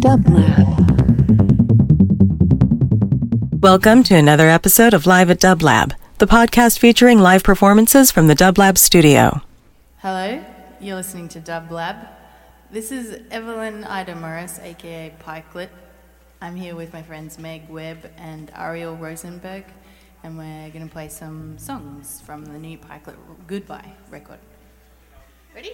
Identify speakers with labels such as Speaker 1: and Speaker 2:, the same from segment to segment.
Speaker 1: DubLab.
Speaker 2: Welcome to another episode of Live at DubLab, the podcast featuring live performances from the DubLab studio.
Speaker 3: Hello, you're listening to DubLab. This is Evelyn Ida Morris, aka Pikelet. I'm here with my friends Meg Webb and Ariel Rosenberg, and we're going to play some songs from the new Pikelet Goodbye record. Ready?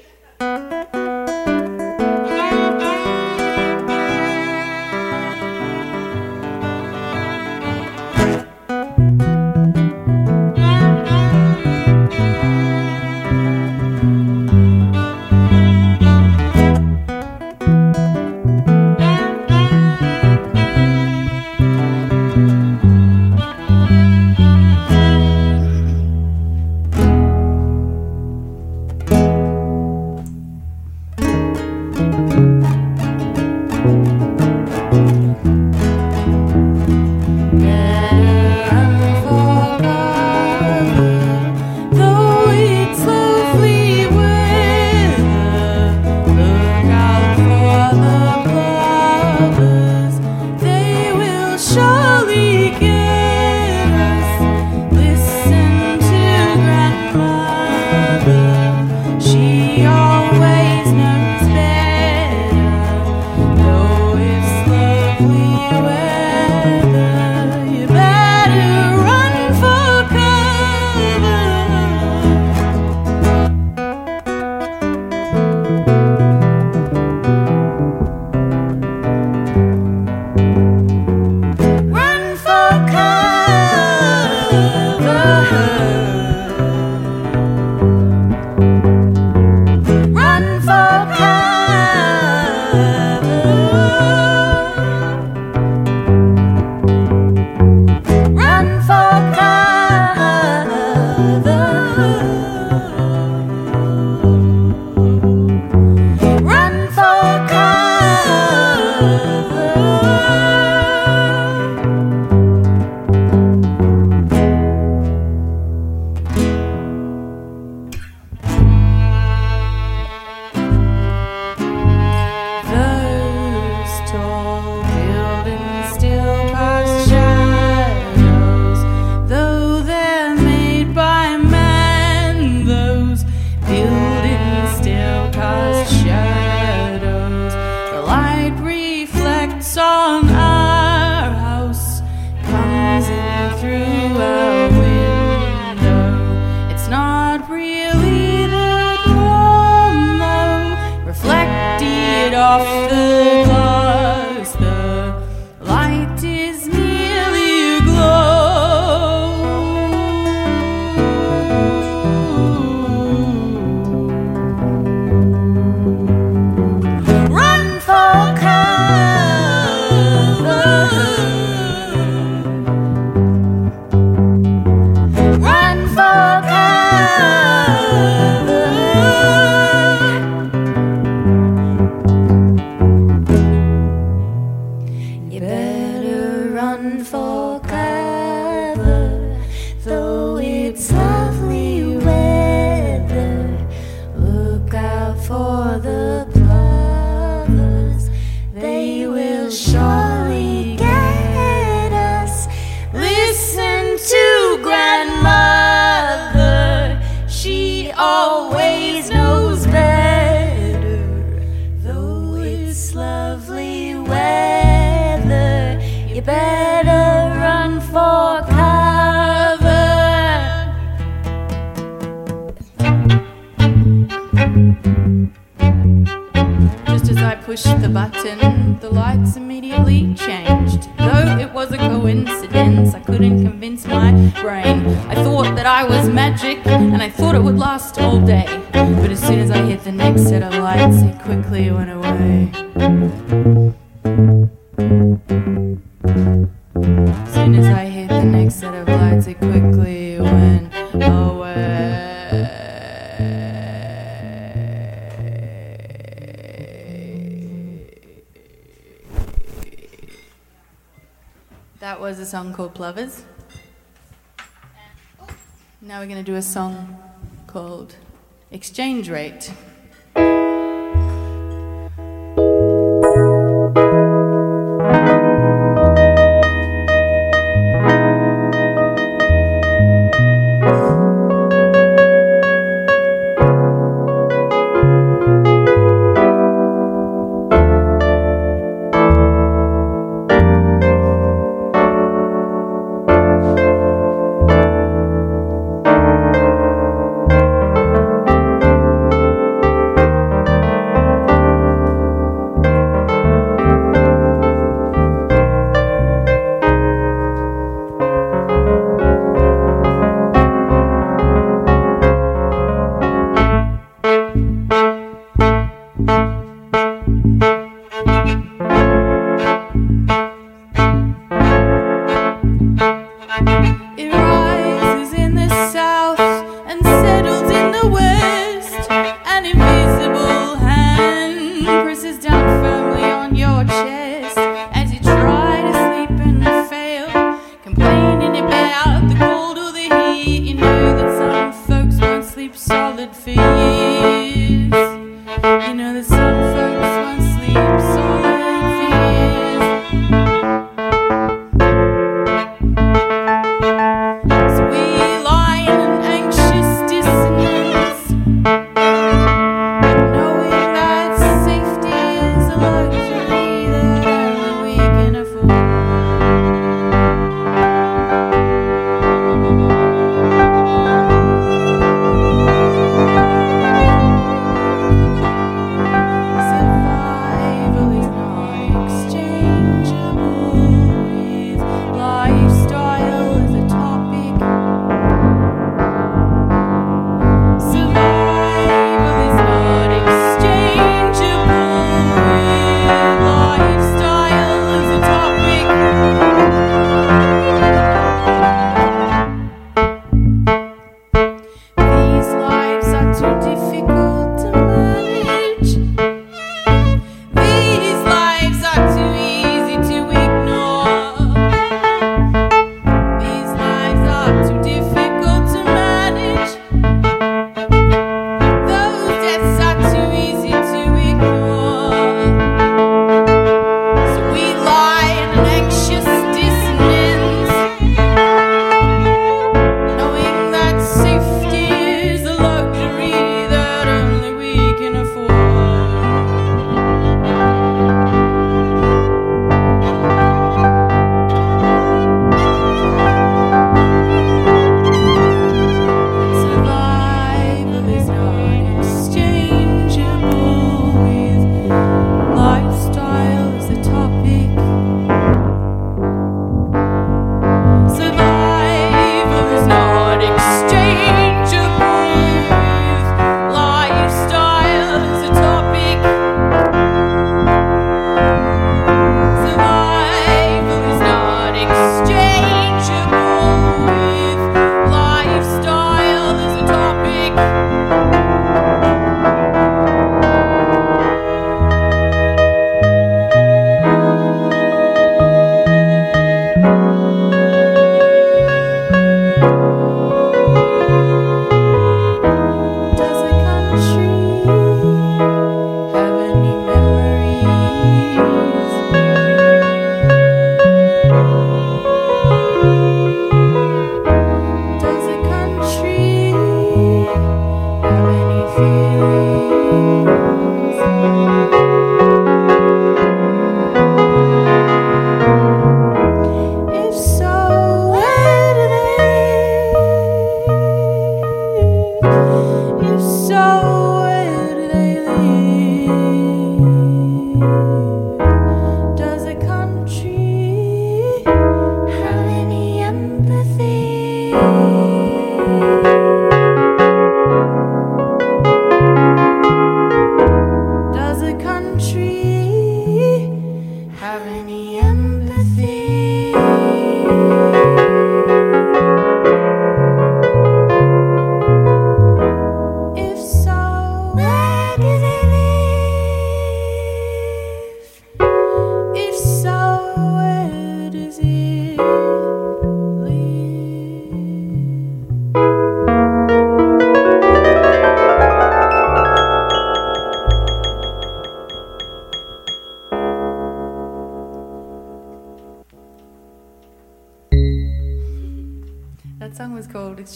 Speaker 3: Bye. Soon as I hit the next set of lights, it quickly went away. That was a song called Plovers. Now we're going to do a song called Exchange Rate.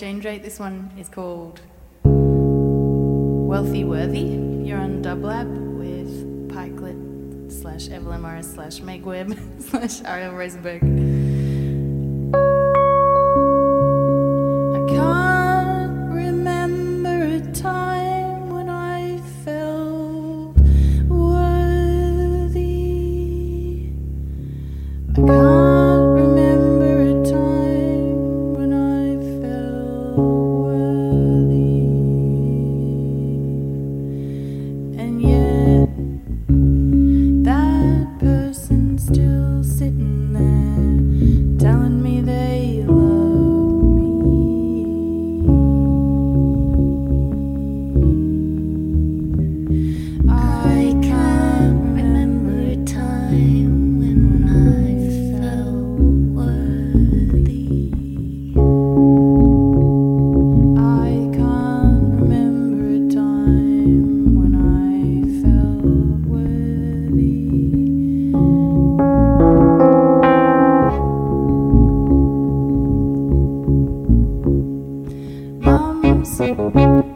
Speaker 3: Exchange rate. This one is called Wealthy Worthy. You're on Dublab with Pikelet slash Evelyn Morris slash Meg Webb slash Ariel Rosenberg. Thank you.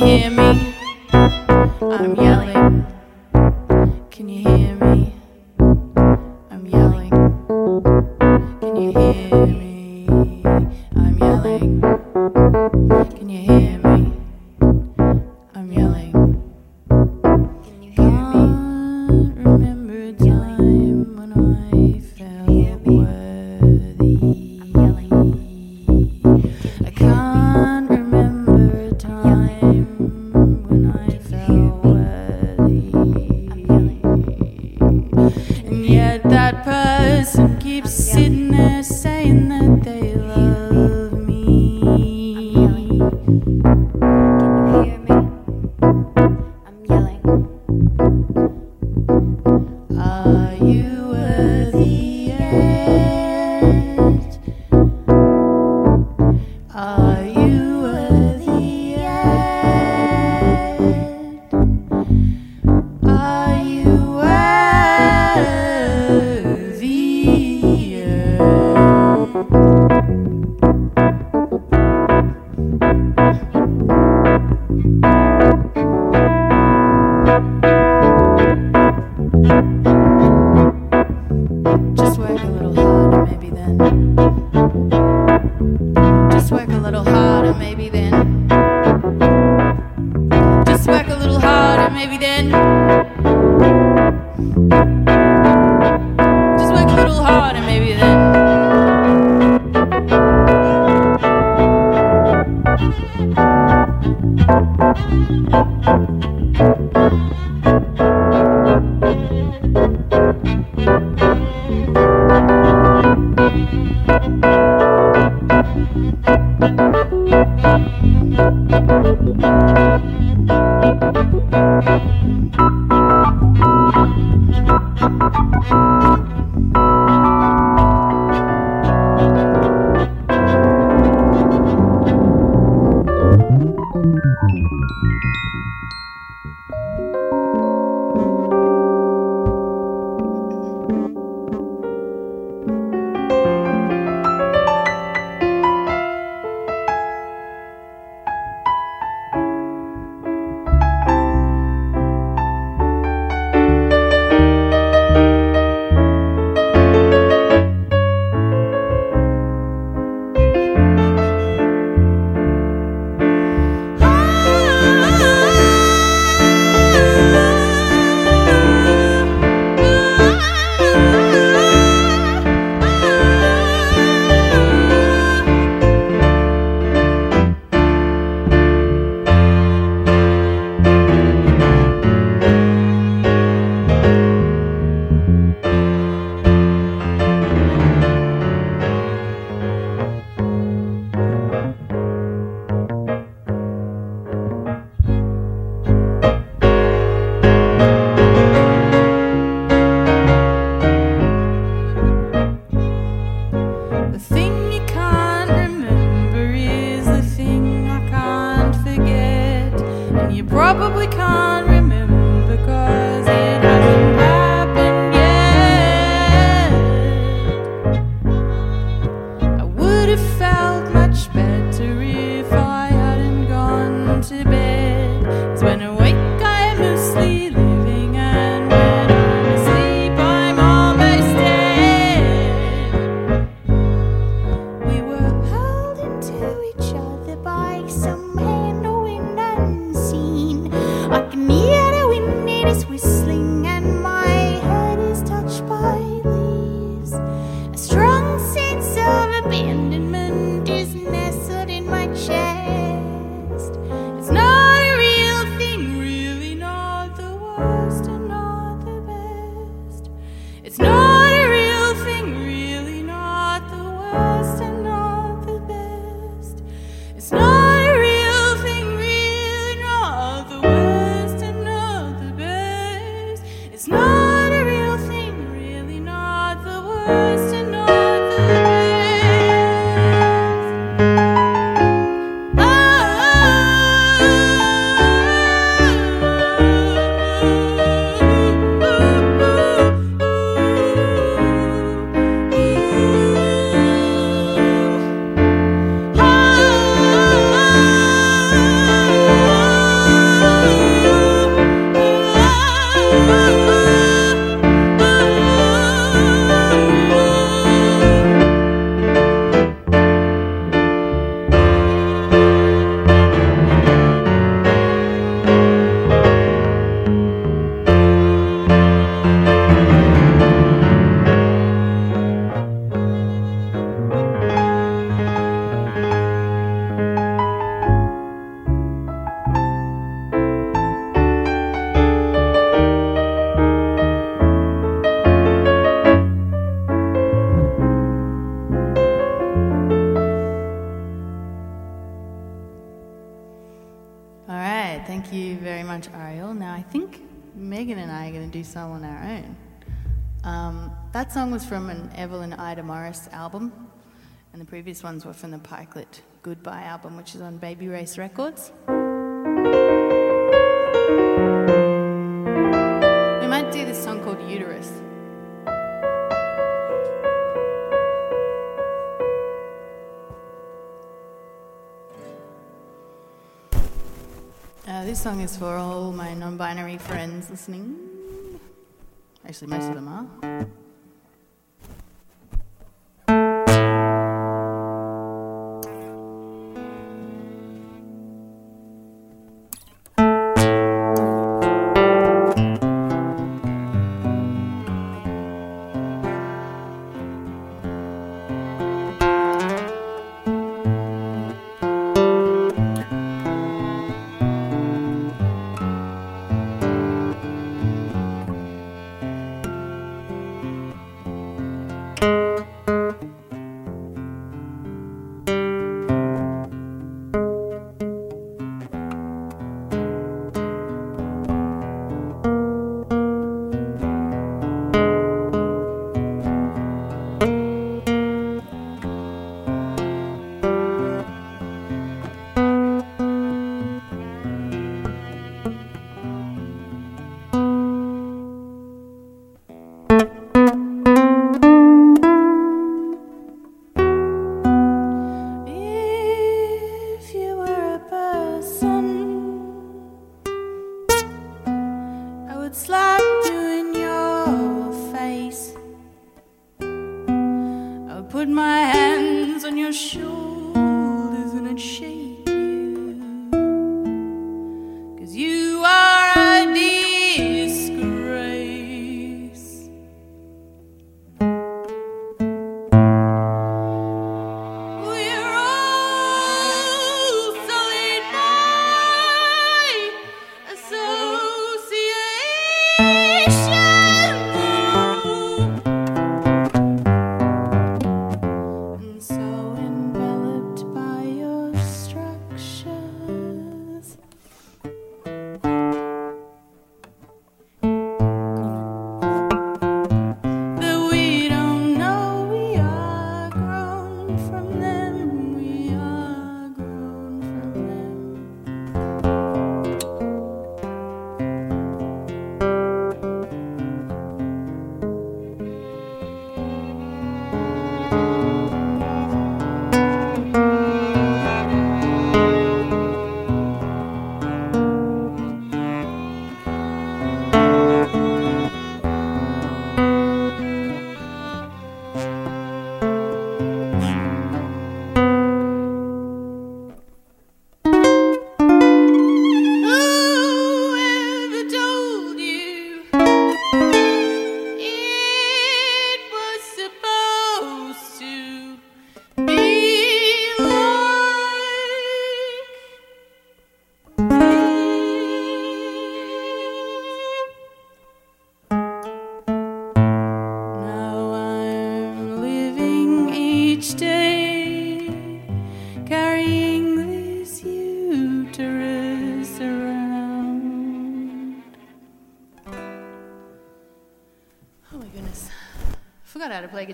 Speaker 3: Hear me? Are you you do some on our own. Um, that song was from an Evelyn Ida Morris album, and the previous ones were from the Pikelet Goodbye album, which is on Baby Race Records. We might do this song called Uterus. Uh, this song is for all my non binary friends listening. Actually, most of them are.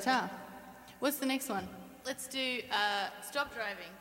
Speaker 3: Guitar. What's the next one? Let's do uh, Stop Driving.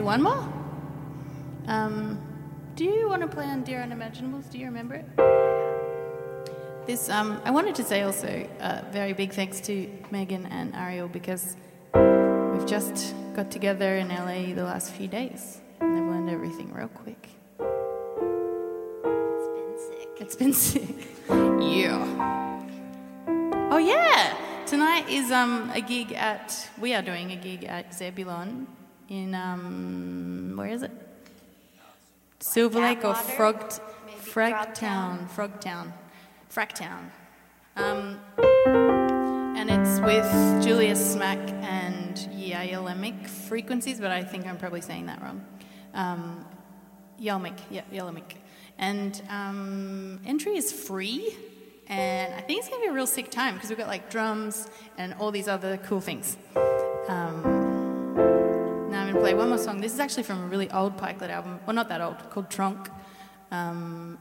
Speaker 3: Do one more. Um, do you want to play on Dear Unimaginables? Do you remember it? This, um, I wanted to say also uh, very big thanks to Megan and Ariel because we've just got together in LA the last few days and they've learned everything real quick.
Speaker 1: It's been sick.
Speaker 3: It's been sick. Yeah. Oh yeah. Tonight is um, a gig at. We are doing a gig at Zebulon in um, where is it? Silver Lake or
Speaker 1: Atwater?
Speaker 3: Frog
Speaker 1: Maybe
Speaker 3: Frogtown? Frogtown. Fragtown. Um, and it's with Julius Smack and Yelemic Frequencies, but I think I'm probably saying that wrong. Um, Yelmic, yeah, Yelmic. And um, entry is free, and I think it's gonna be a real sick time because we've got like drums and all these other cool things. Um, now gonna play one more song. This is actually from a really old Pikelet album. Well, not that old, called Trunk. Um,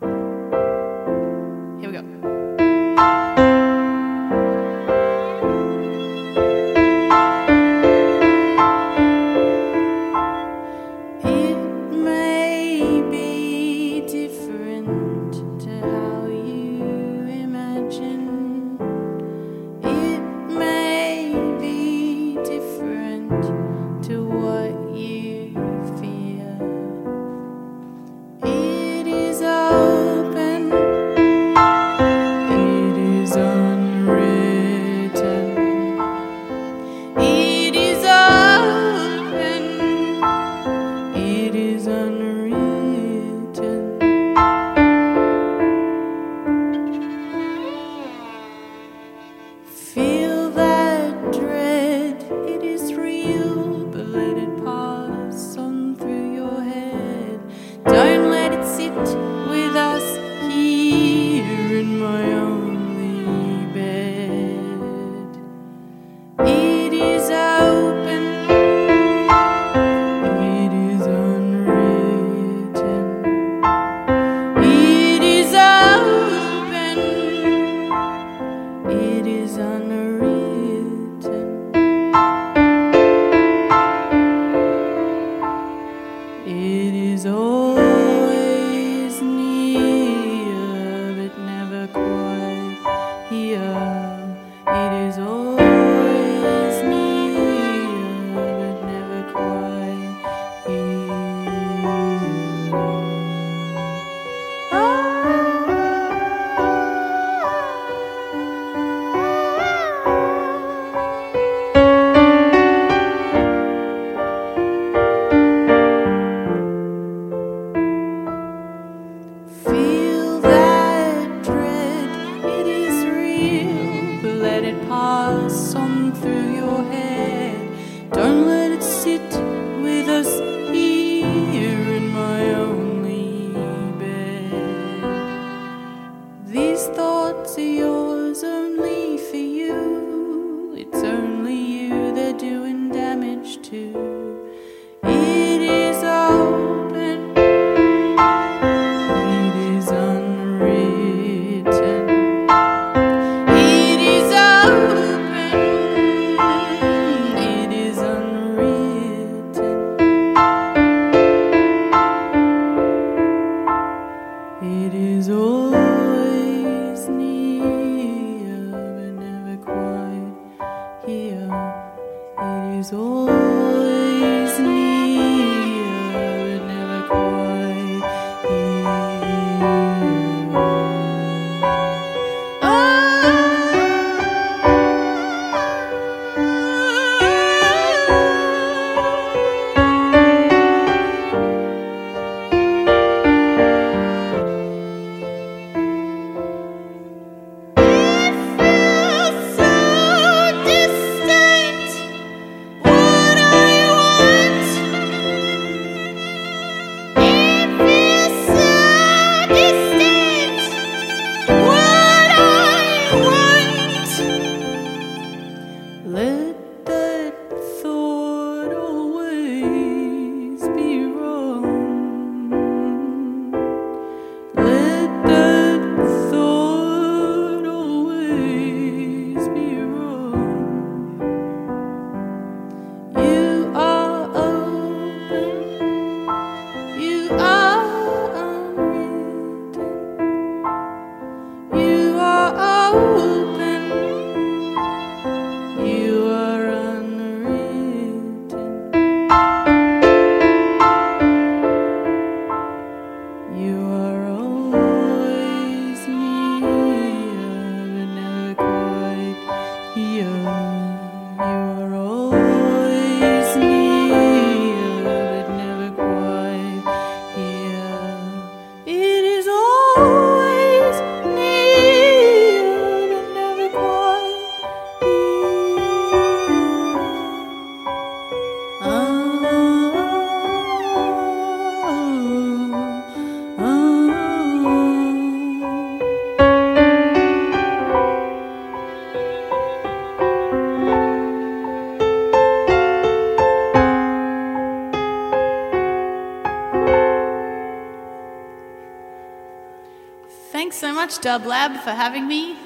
Speaker 3: Lab, for having me.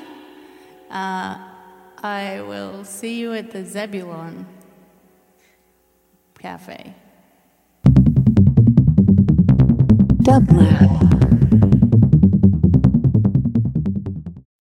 Speaker 3: Uh, I will see you at the Zebulon